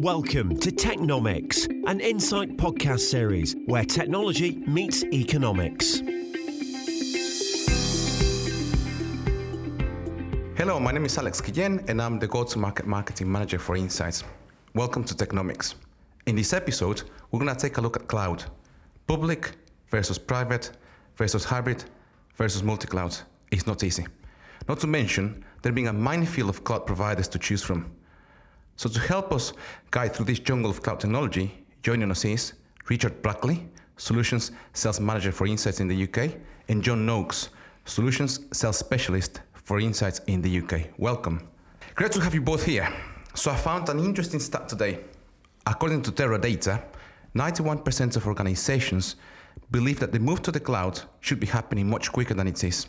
Welcome to Technomics, an insight podcast series where technology meets economics. Hello, my name is Alex Guillen, and I'm the go-to-market marketing manager for Insights. Welcome to Technomics. In this episode, we're going to take a look at cloud, public versus private versus hybrid versus multi-cloud. It's not easy. Not to mention there being a minefield of cloud providers to choose from. So to help us guide through this jungle of cloud technology, joining us is Richard Brackley, Solutions Sales Manager for Insights in the UK, and John Noakes, Solutions Sales Specialist for Insights in the UK. Welcome. Great to have you both here. So I found an interesting stat today. According to Teradata, 91% of organizations believe that the move to the cloud should be happening much quicker than it is.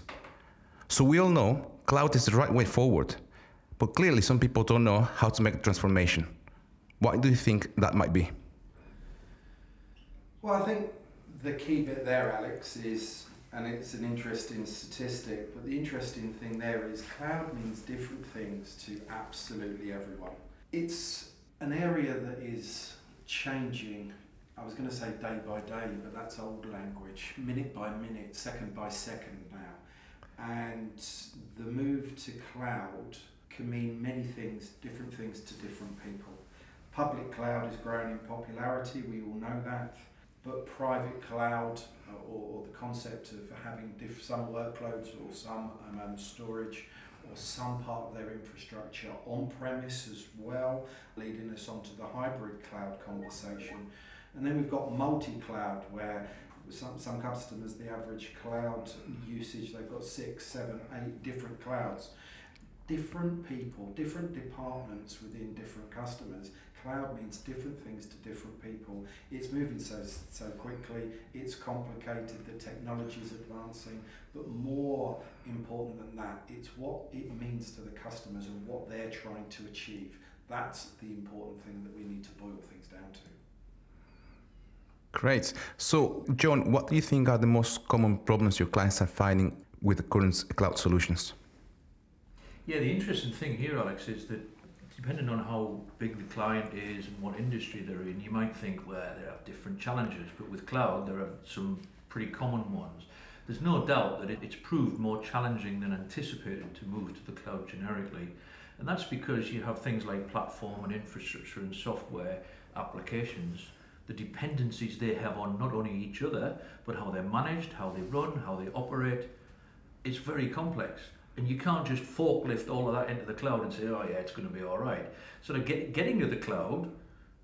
So we all know cloud is the right way forward, but clearly some people don't know how to make the transformation. Why do you think that might be? Well, I think the key bit there, Alex, is, and it's an interesting statistic, but the interesting thing there is cloud means different things to absolutely everyone. It's an area that is changing. I was going to say day by day, but that's old language. Minute by minute, second by second now. And the move to cloud can mean many things, different things to different people. Public cloud is growing in popularity, we all know that, but private cloud uh, or, or the concept of having diff- some workloads or some um, um, storage or some part of their infrastructure on premise as well, leading us onto the hybrid cloud conversation. And then we've got multi cloud, where some, some customers, the average cloud usage, they've got six, seven, eight different clouds. Different people, different departments within different customers. Cloud means different things to different people. It's moving so so quickly. It's complicated. The technology is advancing, but more important than that, it's what it means to the customers and what they're trying to achieve. That's the important thing that we need to boil things down to. Great. So, John, what do you think are the most common problems your clients are finding with the current cloud solutions? Yeah, the interesting thing here, Alex, is that depending on how big the client is and what industry they're in, you might think, well, there are different challenges, but with cloud, there are some pretty common ones. There's no doubt that it's proved more challenging than anticipated to move to the cloud generically. And that's because you have things like platform and infrastructure and software applications, the dependencies they have on not only each other, but how they're managed, how they run, how they operate. It's very complex. And you can't just forklift all of that into the cloud and say, oh yeah, it's going to be all right. So to get, getting to the cloud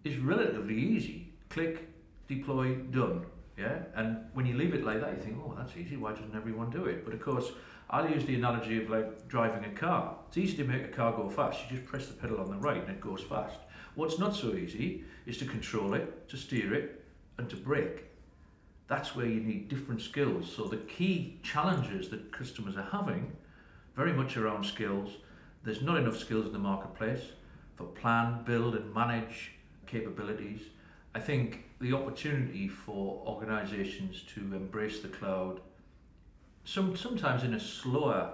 is relatively easy. Click, deploy, done. Yeah, and when you leave it like that, you think, oh, that's easy. Why doesn't everyone do it? But of course, I'll use the analogy of like driving a car. It's easy to make a car go fast. You just press the pedal on the right and it goes fast. What's not so easy is to control it, to steer it, and to brake. That's where you need different skills. So the key challenges that customers are having, very much around skills. There's not enough skills in the marketplace for plan, build, and manage capabilities. I think the opportunity for organizations to embrace the cloud some sometimes in a slower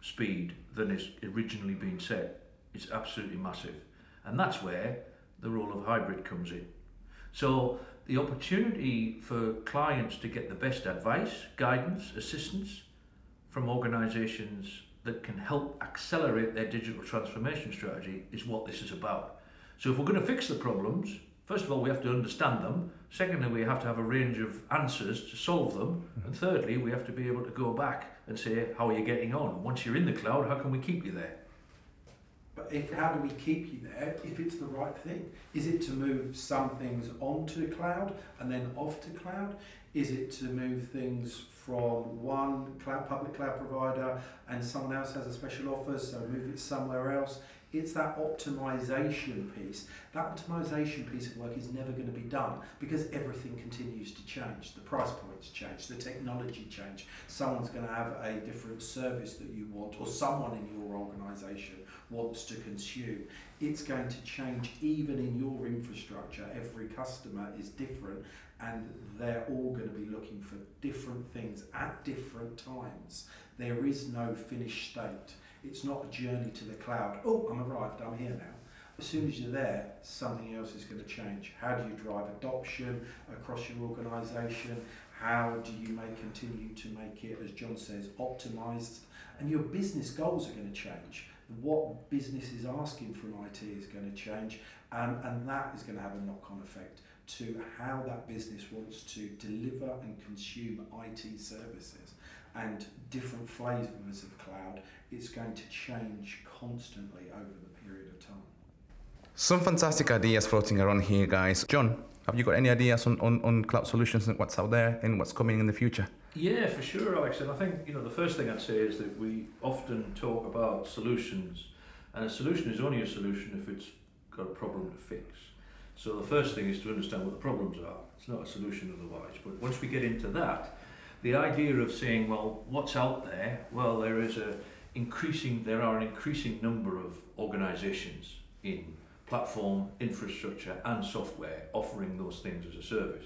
speed than is originally been set is absolutely massive and that's where the role of hybrid comes in so the opportunity for clients to get the best advice guidance assistance from organizations that can help accelerate their digital transformation strategy is what this is about so if we're going to fix the problems First of all, we have to understand them. Secondly, we have to have a range of answers to solve them. Mm-hmm. And thirdly, we have to be able to go back and say, how are you getting on? Once you're in the cloud, how can we keep you there? But if how do we keep you there if it's the right thing? Is it to move some things onto cloud and then off to cloud? Is it to move things from one cloud public cloud provider and someone else has a special offer, so move it somewhere else? It's that optimization piece. That optimization piece of work is never going to be done because everything continues to change. The price points change, the technology change. Someone's going to have a different service that you want, or someone in your organization wants to consume. It's going to change even in your infrastructure. Every customer is different and they're all going to be looking for different things at different times. There is no finished state. It's not a journey to the cloud. Oh, I'm arrived, I'm here now. As soon as you're there, something else is going to change. How do you drive adoption across your organisation? How do you make continue to make it, as John says, optimized? And your business goals are going to change. What business is asking from IT is going to change, and, and that is going to have a knock on effect to how that business wants to deliver and consume IT services and different flavors of cloud. It's going to change constantly over the period of time. Some fantastic ideas floating around here, guys. John, have you got any ideas on, on, on cloud solutions and what's out there and what's coming in the future? Yeah, for sure, Alex. And I think you know the first thing I'd say is that we often talk about solutions, and a solution is only a solution if it's got a problem to fix. So the first thing is to understand what the problems are. It's not a solution otherwise. But once we get into that, the idea of saying, well, what's out there? Well, there is a increasing. There are an increasing number of organisations in platform, infrastructure, and software offering those things as a service.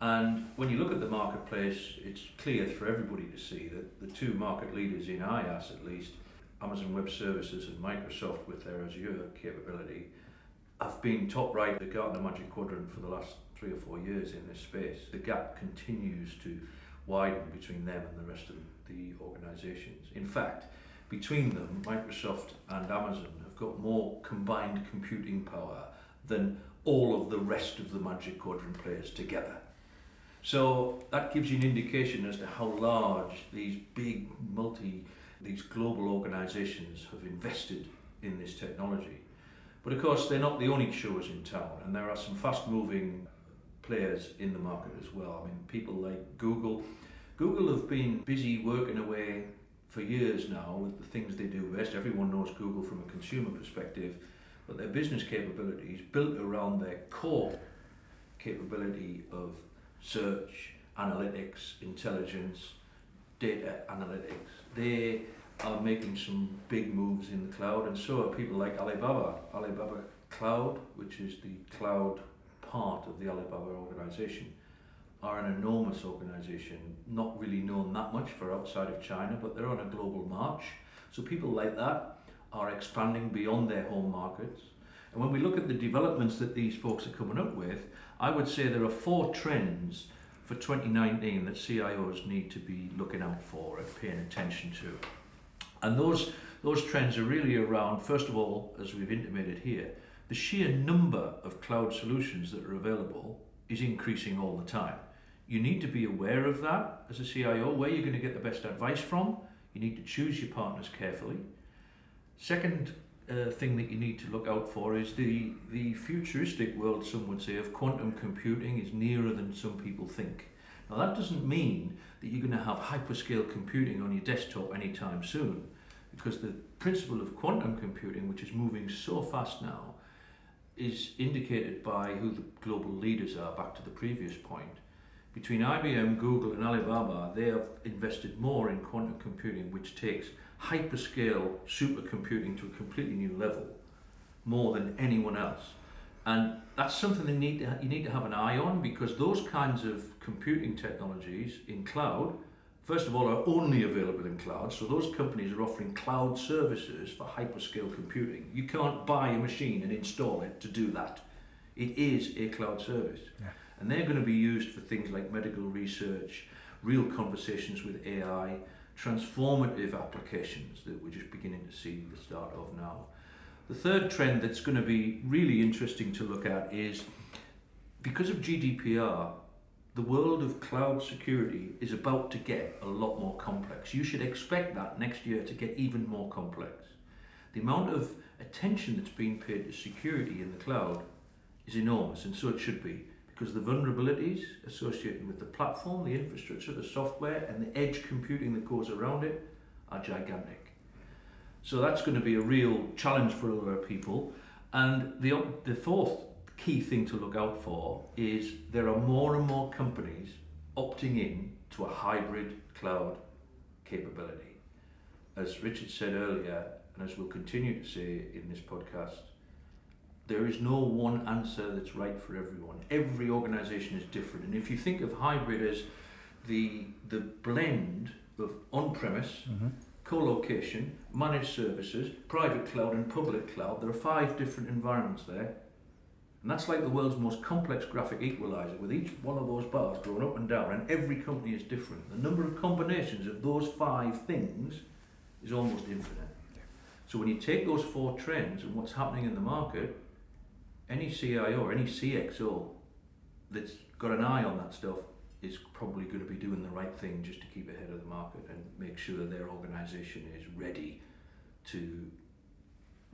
And when you look at the marketplace, it's clear for everybody to see that the two market leaders in IaaS, at least, Amazon Web Services and Microsoft with their Azure capability, have been top right the Gartner Magic Quadrant for the last three or four years in this space. The gap continues to widen between them and the rest of the organisations. In fact, between them, Microsoft and Amazon have got more combined computing power than all of the rest of the Magic Quadrant players together. So that gives you an indication as to how large these big multi, these global organisations have invested in this technology. But of course, they're not the only shows in town, and there are some fast moving players in the market as well. I mean, people like Google. Google have been busy working away for years now with the things they do best. Everyone knows Google from a consumer perspective, but their business capabilities built around their core capability of search, analytics, intelligence, data analytics. They are making some big moves in the cloud, and so are people like Alibaba. Alibaba Cloud, which is the cloud part of the Alibaba organization, are an enormous organization, not really known that much for outside of China, but they're on a global march. So people like that are expanding beyond their home markets. And when we look at the developments that these folks are coming up with, I would say there are four trends for 2019 that CIOs need to be looking out for and paying attention to. And those, those trends are really around, first of all, as we've intimated here, the sheer number of cloud solutions that are available is increasing all the time. You need to be aware of that as a CIO, where you're going to get the best advice from. You need to choose your partners carefully. Second uh, thing that you need to look out for is the, the futuristic world, some would say, of quantum computing is nearer than some people think. Now, that doesn't mean that you're going to have hyperscale computing on your desktop anytime soon because the principle of quantum computing, which is moving so fast now, is indicated by who the global leaders are, back to the previous point. Between IBM, Google, and Alibaba, they have invested more in quantum computing, which takes hyperscale supercomputing to a completely new level, more than anyone else. And that's something that need to, you need to have an eye on because those kinds of computing technologies in cloud first of all, are only available in cloud. So those companies are offering cloud services for hyperscale computing. You can't buy a machine and install it to do that. It is a cloud service. Yeah. And they're going to be used for things like medical research, real conversations with AI, transformative applications that we're just beginning to see the start of now. The third trend that's going to be really interesting to look at is because of GDPR, the world of cloud security is about to get a lot more complex. You should expect that next year to get even more complex. The amount of attention that's being paid to security in the cloud is enormous, and so it should be, because the vulnerabilities associated with the platform, the infrastructure, the software, and the edge computing that goes around it are gigantic. So that's going to be a real challenge for a lot of people. And the, the fourth key thing to look out for is there are more and more companies opting in to a hybrid cloud capability. As Richard said earlier, and as we'll continue to say in this podcast, there is no one answer that's right for everyone. Every organization is different. And if you think of hybrid as the, the blend of on premise mm-hmm. co-location, managed services, private cloud and public cloud. There are five different environments there. And that's like the world's most complex graphic equalizer with each one of those bars going up and down and every company is different. The number of combinations of those five things is almost infinite. So when you take those four trends and what's happening in the market, any CIO or any CXO that's got an eye on that stuff is probably going to be doing the right thing just to keep ahead of the market and make sure their organization is ready to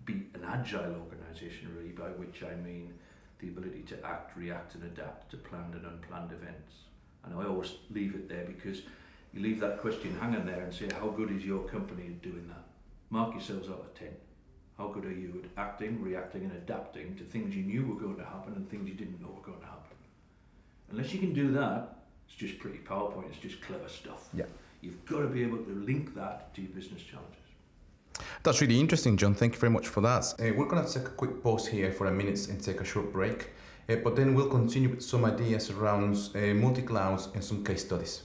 be an agile organization really by which I mean the ability to act, react and adapt to planned and unplanned events. And I always leave it there because you leave that question hanging there and say how good is your company at doing that? Mark yourselves out of 10. How good are you at acting, reacting and adapting to things you knew were going to happen and things you didn't know were going to happen? Unless you can do that, it's just pretty PowerPoint, it's just clever stuff. Yeah. You've got to be able to link that to your business challenges. That's really interesting, John. Thank you very much for that. Uh, we're going to take a quick pause here for a minute and take a short break, uh, but then we'll continue with some ideas around uh, multi clouds and some case studies.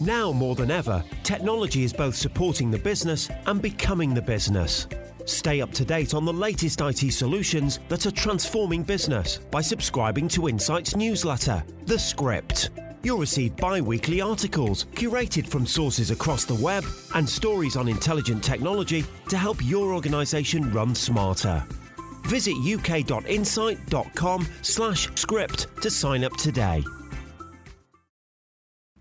Now more than ever, technology is both supporting the business and becoming the business. Stay up to date on the latest IT solutions that are transforming business by subscribing to Insight's newsletter, The Script. You'll receive bi weekly articles curated from sources across the web and stories on intelligent technology to help your organisation run smarter. Visit uk.insight.com slash script to sign up today.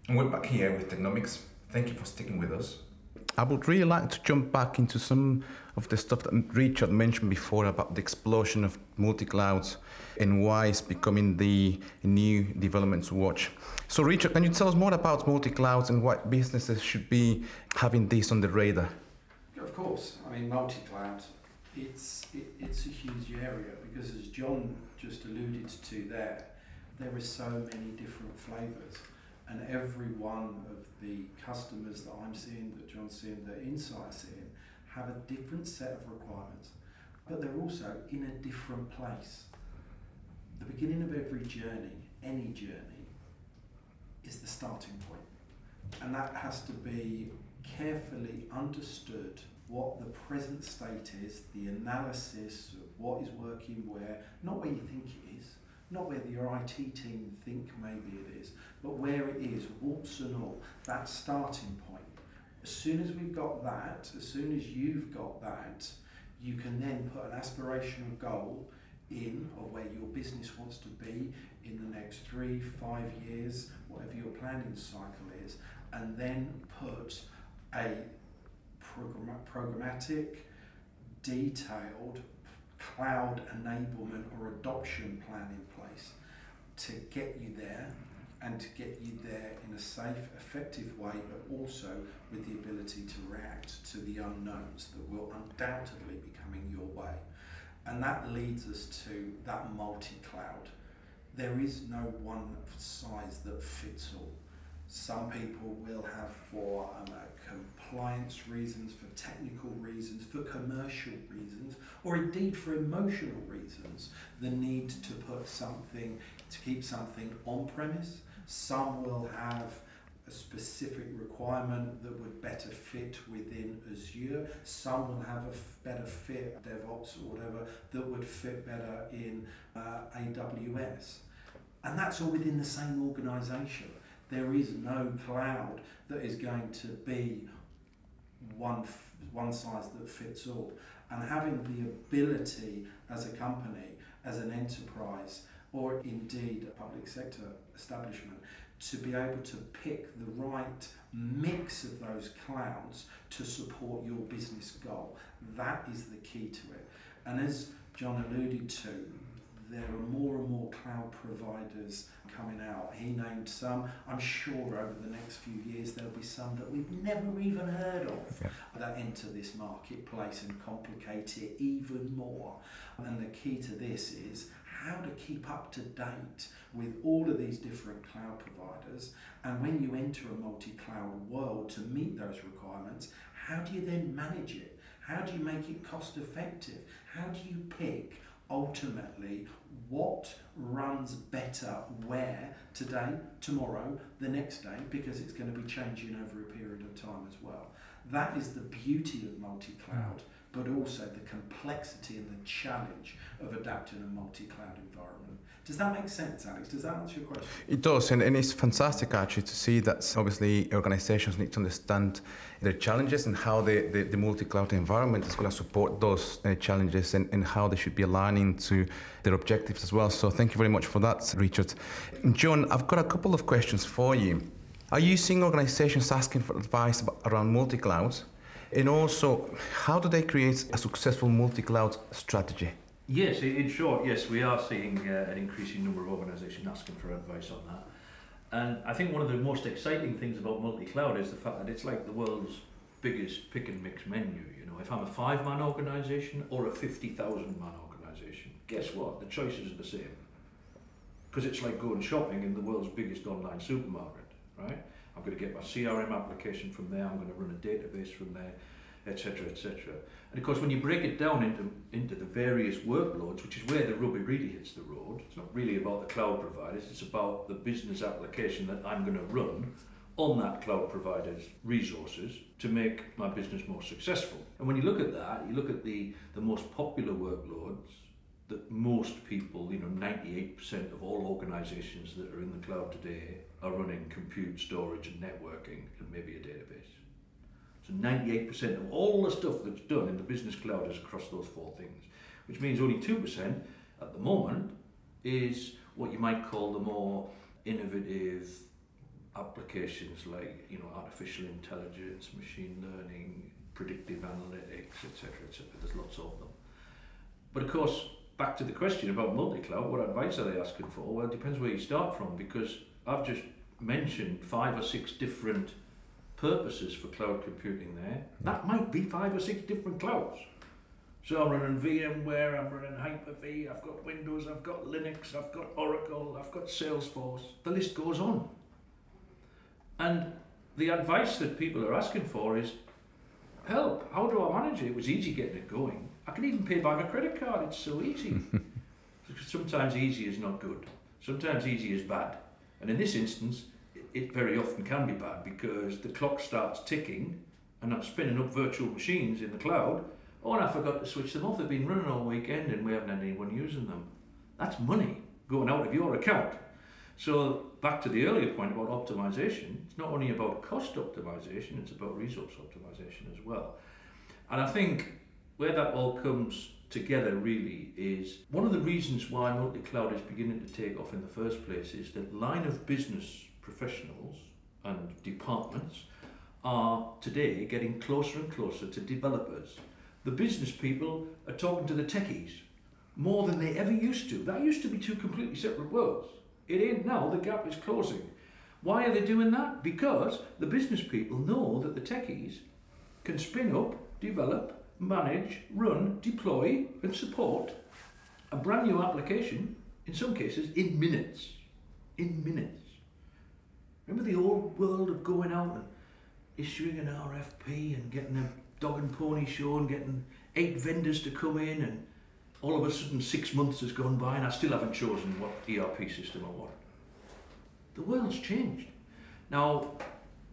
And we're back here with Technomics. Thank you for sticking with us. I would really like to jump back into some of the stuff that Richard mentioned before about the explosion of multi-clouds and why it's becoming the new development to watch. So Richard, can you tell us more about multi-clouds and why businesses should be having this on the radar? Of course, I mean multi-cloud, it's, it, it's a huge area because as John just alluded to there, there are so many different flavours and every one of the customers that I'm seeing, that John's seeing, that Insight's seeing, have a different set of requirements, but they're also in a different place. The beginning of every journey, any journey, is the starting point. And that has to be carefully understood what the present state is, the analysis of what is working where, not where you think it is, not where your IT team think maybe it is, but where it is, warts and all, that starting point. As soon as we've got that, as soon as you've got that, you can then put an aspirational goal in of where your business wants to be in the next three, five years, whatever your planning cycle is, and then put a program- programmatic, detailed cloud enablement or adoption plan in place to get you there and to get you there in a safe, effective way, but also with the ability to react to the unknowns that will undoubtedly be coming your way. And that leads us to that multi cloud. There is no one size that fits all. Some people will have for um, compliance reasons, for technical reasons, for commercial reasons, or indeed for emotional reasons, the need to put something, to keep something on premise some will have a specific requirement that would better fit within Azure. Some will have a f- better fit, DevOps or whatever, that would fit better in uh, AWS. And that's all within the same organization. There is no cloud that is going to be one, f- one size that fits all. And having the ability as a company, as an enterprise, or indeed a public sector establishment to be able to pick the right mix of those clouds to support your business goal. That is the key to it. And as John alluded to, there are more and more cloud providers coming out. He named some. I'm sure over the next few years there'll be some that we've never even heard of yeah. that enter this marketplace and complicate it even more. And the key to this is how to keep up to date with all of these different cloud providers. And when you enter a multi cloud world to meet those requirements, how do you then manage it? How do you make it cost effective? How do you pick ultimately what runs better where today, tomorrow, the next day, because it's going to be changing over a period of time as well. That is the beauty of multi cloud, but also the complexity and the challenge of adapting a multi cloud environment. Does that make sense, Alex? Does that answer your question? It does, and, and it's fantastic actually to see that obviously organizations need to understand their challenges and how the, the, the multi-cloud environment is going to support those uh, challenges and, and how they should be aligning to their objectives as well. So thank you very much for that, Richard. John, I've got a couple of questions for you. Are you seeing organizations asking for advice about, around multi-cloud? And also, how do they create a successful multi-cloud strategy? Yes, in short, yes, we are seeing uh, an increasing number of organisations asking for advice on that. And I think one of the most exciting things about multi-cloud is the fact that it's like the world's biggest pick and mix menu. You know, if I'm a five-man organisation or a 50,000-man organisation, guess what? The choices are the same. Because it's like going shopping in the world's biggest online supermarket, right? I'm going to get my CRM application from there, I'm going to run a database from there, etc., etc. And of course, when you break it down into, into the various workloads, which is where the rubber really hits the road, it's not really about the cloud providers, it's about the business application that I'm going to run on that cloud provider's resources to make my business more successful. And when you look at that, you look at the, the most popular workloads that most people, you know, 98% of all organizations that are in the cloud today are running compute, storage, and networking, and maybe a database. So 98% of all the stuff that's done in the business cloud is across those four things, which means only 2% at the moment is what you might call the more innovative applications like you know artificial intelligence, machine learning, predictive analytics, etc., etc. There's lots of them. But of course, back to the question about multi-cloud, what advice are they asking for? Well, it depends where you start from because I've just mentioned five or six different purposes for cloud computing there. That might be five or six different clouds. So I'm running VMware, I'm running Hyper-V, I've got Windows, I've got Linux, I've got Oracle, I've got Salesforce. The list goes on. And the advice that people are asking for is, help, how do I manage it? It was easy getting it going. I can even pay by my credit card, it's so easy. Sometimes easy is not good. Sometimes easy is bad. And in this instance, it very often can be bad because the clock starts ticking and I'm spinning up virtual machines in the cloud. Oh, and I forgot to switch them off. They've been running all weekend and we haven't had anyone using them. That's money going out of your account. So back to the earlier point about optimization, it's not only about cost optimization, it's about resource optimization as well. And I think where that all comes together really is one of the reasons why multi-cloud is beginning to take off in the first place is that line of business professionals and departments are today getting closer and closer to developers. The business people are talking to the techies more than they ever used to. That used to be two completely separate worlds. It ain't now, the gap is closing. Why are they doing that? Because the business people know that the techies can spin up, develop, manage, run, deploy, and support a brand new application, in some cases, in minutes. In minutes. Remember the old world of going out and issuing an RFP and getting a dog and pony show and getting eight vendors to come in and all of a sudden six months has gone by and I still haven't chosen what ERP system I want. The world's changed. Now,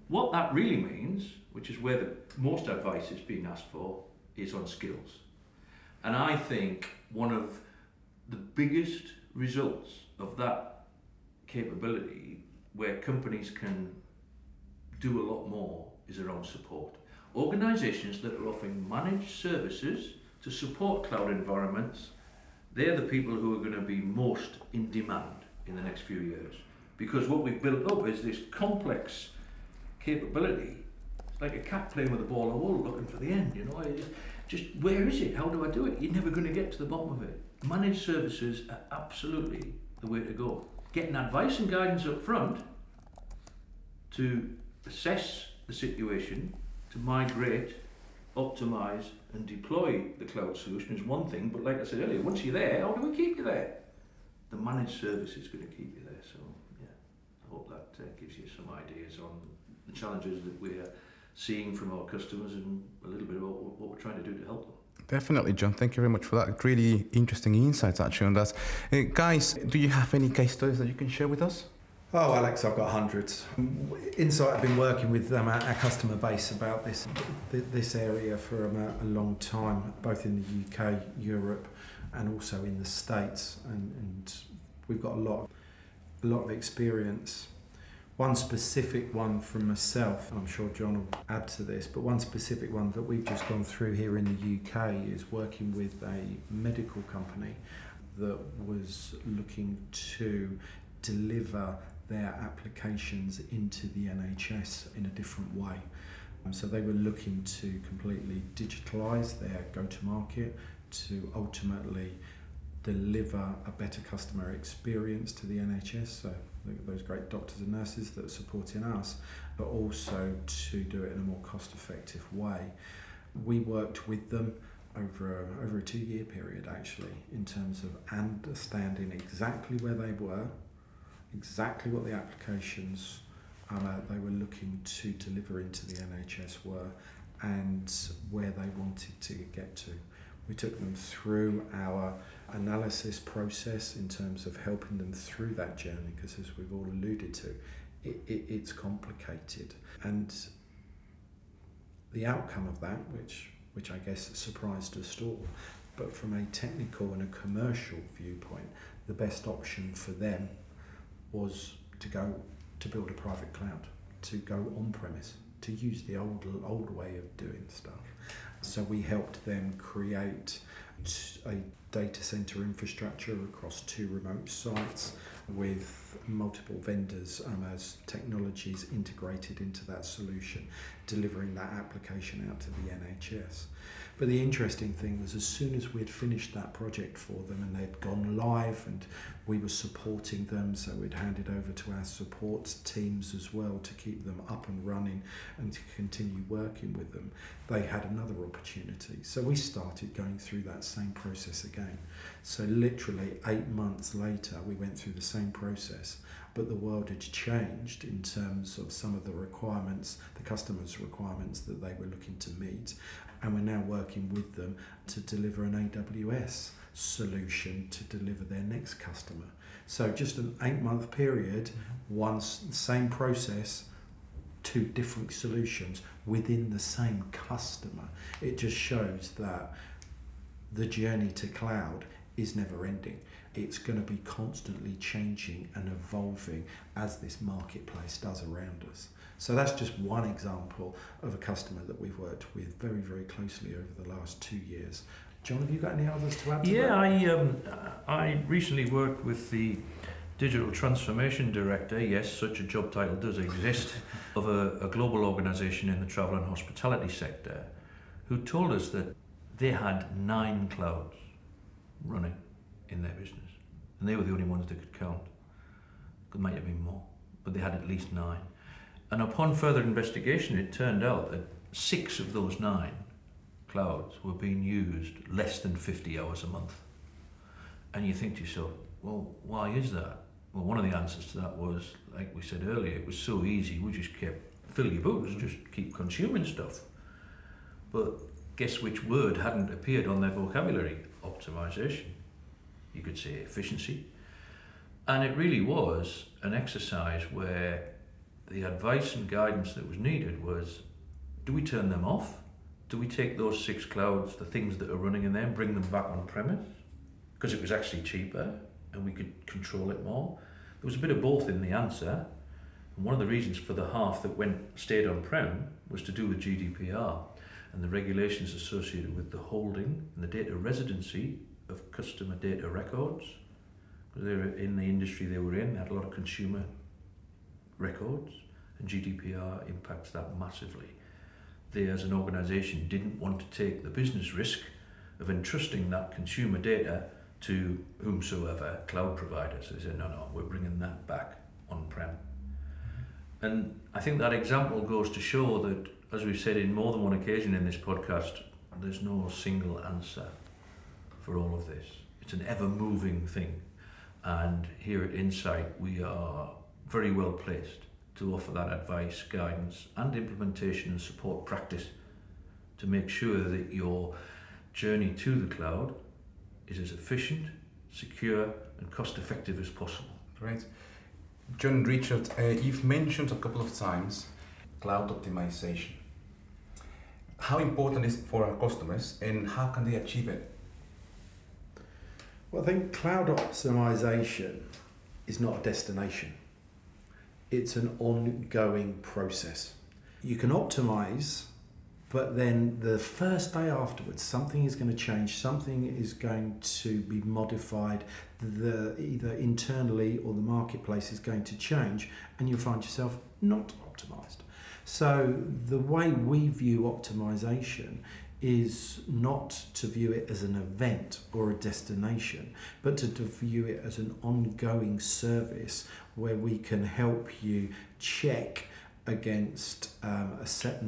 what that really means, which is where the most advice is being asked for, is on skills. And I think one of the biggest results of that capability where companies can do a lot more is around support. Organizations that are offering managed services to support cloud environments, they're the people who are going to be most in demand in the next few years. Because what we've built up is this complex capability. Like a cat playing with a ball of wool looking for the end, you know. Just where is it? How do I do it? You're never going to get to the bottom of it. Managed services are absolutely the way to go getting advice and guidance up front to assess the situation, to migrate, optimize, and deploy the cloud solution is one thing. But like I said earlier, once you're there, how do we keep you there? The managed service is going to keep you there. So, yeah, I hope that uh, gives you some ideas on the challenges that we're seeing from our customers and a little bit about what we're trying to do to help them. Definitely, John. Thank you very much for that. Really interesting insights, actually, on that. Uh, guys, do you have any case studies that you can share with us? Oh, Alex, I've got hundreds. Insight, I've been working with um, our, our customer base about this this area for a, a, long time, both in the UK, Europe, and also in the States. And, and we've got a lot, a lot of experience one specific one from myself, I'm sure John will add to this, but one specific one that we've just gone through here in the UK is working with a medical company that was looking to deliver their applications into the NHS in a different way. Um, so they were looking to completely digitalise their go to market to ultimately deliver a better customer experience to the NHS. So those great doctors and nurses that are supporting us, but also to do it in a more cost effective way. We worked with them over a, over a two year period actually in terms of understanding exactly where they were, exactly what the applications um, uh, they were looking to deliver into the NHS were, and where they wanted to get to. We took them through our analysis process in terms of helping them through that journey because, as we've all alluded to, it, it, it's complicated. And the outcome of that, which, which I guess surprised us all, but from a technical and a commercial viewpoint, the best option for them was to go to build a private cloud, to go on premise, to use the old old way of doing stuff. So we helped them create a data center infrastructure across two remote sites with multiple vendors um, as technologies integrated into that solution, delivering that application out to the NHS. But the interesting thing was, as soon as we'd finished that project for them and they'd gone live and we were supporting them, so we'd handed over to our support teams as well to keep them up and running and to continue working with them, they had another opportunity. So we started going through that same process again. So, literally, eight months later, we went through the same process but the world had changed in terms of some of the requirements, the customers' requirements that they were looking to meet and we're now working with them to deliver an AWS solution to deliver their next customer. So just an eight month period, mm-hmm. one same process, two different solutions within the same customer. It just shows that the journey to cloud is never ending. It's going to be constantly changing and evolving as this marketplace does around us. So that's just one example of a customer that we've worked with very, very closely over the last two years. John, have you got any others to add to yeah, that? I, um, I recently worked with the Digital Transformation Director, yes, such a job title does exist, of a, a global organisation in the travel and hospitality sector, who told us that they had nine clouds running in their business. And they were the only ones that could count. It might have been more, but they had at least nine. And upon further investigation, it turned out that six of those nine clouds were being used less than 50 hours a month. And you think to yourself, well, why is that? Well, one of the answers to that was, like we said earlier, it was so easy, we just kept fill your boots, just keep consuming stuff. But guess which word hadn't appeared on their vocabulary? Optimization. You could say efficiency. And it really was an exercise where the advice and guidance that was needed was do we turn them off? Do we take those six clouds, the things that are running in there, and bring them back on premise? Because it was actually cheaper and we could control it more. There was a bit of both in the answer. And one of the reasons for the half that went stayed on prem was to do with GDPR and the regulations associated with the holding and the data residency of customer data records. Because they were in the industry they were in, they had a lot of consumer records, and GDPR impacts that massively. They, as an organisation, didn't want to take the business risk of entrusting that consumer data to whomsoever cloud provider. So they said, no, no, we're bringing that back on prem. And I think that example goes to show that, as we've said in more than one occasion in this podcast, there's no single answer for all of this. It's an ever moving thing. And here at Insight, we are very well placed to offer that advice, guidance, and implementation and support practice to make sure that your journey to the cloud is as efficient, secure, and cost effective as possible. Great. John Richard, uh, you've mentioned a couple of times cloud optimization. How important is it for our customers and how can they achieve it? Well, I think cloud optimization is not a destination, it's an ongoing process. You can optimize, but then the first day afterwards, something is going to change, something is going to be modified, the, either internally or the marketplace is going to change, and you'll find yourself not optimized. So, the way we view optimization is not to view it as an event or a destination, but to, to view it as an ongoing service where we can help you check against um, a set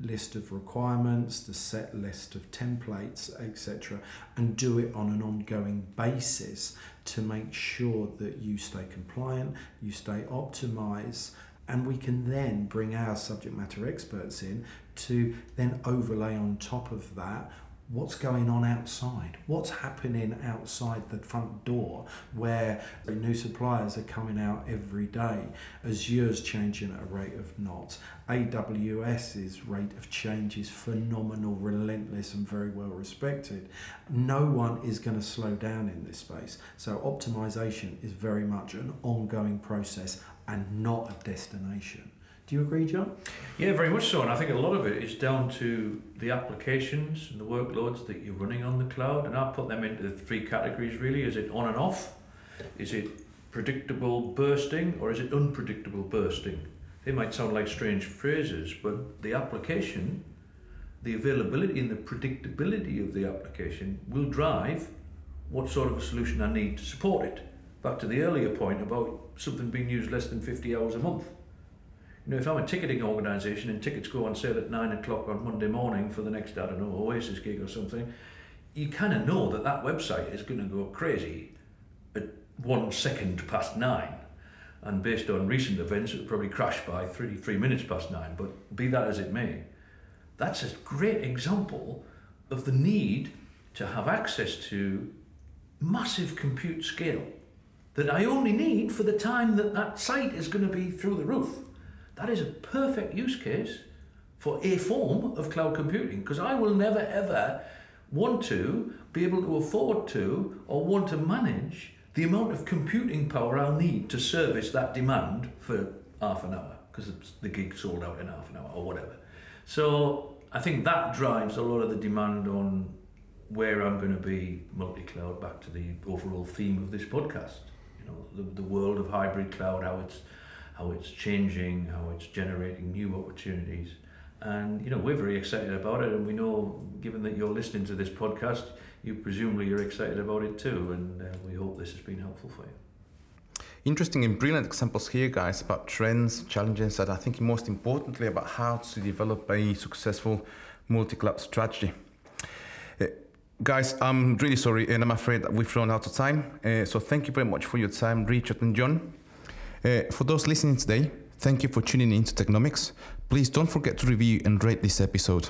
list of requirements, the set list of templates, etc., and do it on an ongoing basis to make sure that you stay compliant, you stay optimized, and we can then bring our subject matter experts in to then overlay on top of that what's going on outside, what's happening outside the front door where new suppliers are coming out every day, Azure's changing at a rate of knots, AWS's rate of change is phenomenal, relentless, and very well respected. No one is going to slow down in this space. So, optimization is very much an ongoing process and not a destination. Do you agree, John? Yeah, very much so. And I think a lot of it is down to the applications and the workloads that you're running on the cloud. And I put them into the three categories really. Is it on and off? Is it predictable bursting or is it unpredictable bursting? They might sound like strange phrases, but the application, the availability and the predictability of the application will drive what sort of a solution I need to support it. Back to the earlier point about something being used less than 50 hours a month. You know, if I'm a ticketing organisation and tickets go on sale at nine o'clock on Monday morning for the next, I don't know, Oasis gig or something, you kind of know that that website is going to go crazy at one second past nine. And based on recent events, it'll probably crash by three, three minutes past nine. But be that as it may, that's a great example of the need to have access to massive compute scale that I only need for the time that that site is going to be through the roof. That is a perfect use case for a form of cloud computing because I will never ever want to be able to afford to or want to manage the amount of computing power I'll need to service that demand for half an hour because the gig sold out in half an hour or whatever. So I think that drives a lot of the demand on where I'm going to be multi-cloud back to the overall theme of this podcast. You know, the, the world of hybrid cloud, how it's how it's changing, how it's generating new opportunities. And you know, we're very excited about it, and we know, given that you're listening to this podcast, you presumably you're excited about it too, and uh, we hope this has been helpful for you. Interesting and brilliant examples here, guys, about trends, challenges, and I think most importantly about how to develop a successful multi-cloud strategy. Uh, guys, I'm really sorry, and I'm afraid that we've run out of time. Uh, so thank you very much for your time, Richard and John. Uh, for those listening today, thank you for tuning in to Technomics. Please don't forget to review and rate this episode.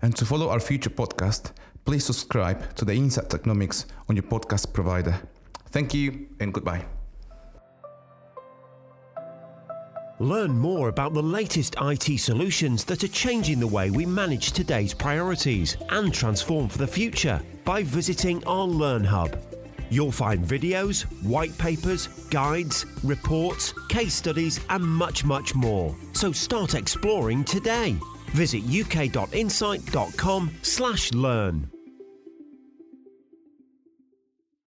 And to follow our future podcast, please subscribe to the Insight Technomics on your podcast provider. Thank you and goodbye. Learn more about the latest IT solutions that are changing the way we manage today's priorities and transform for the future by visiting our Learn Hub You'll find videos, white papers, guides, reports, case studies, and much, much more. So start exploring today. Visit uk.insight.com/learn.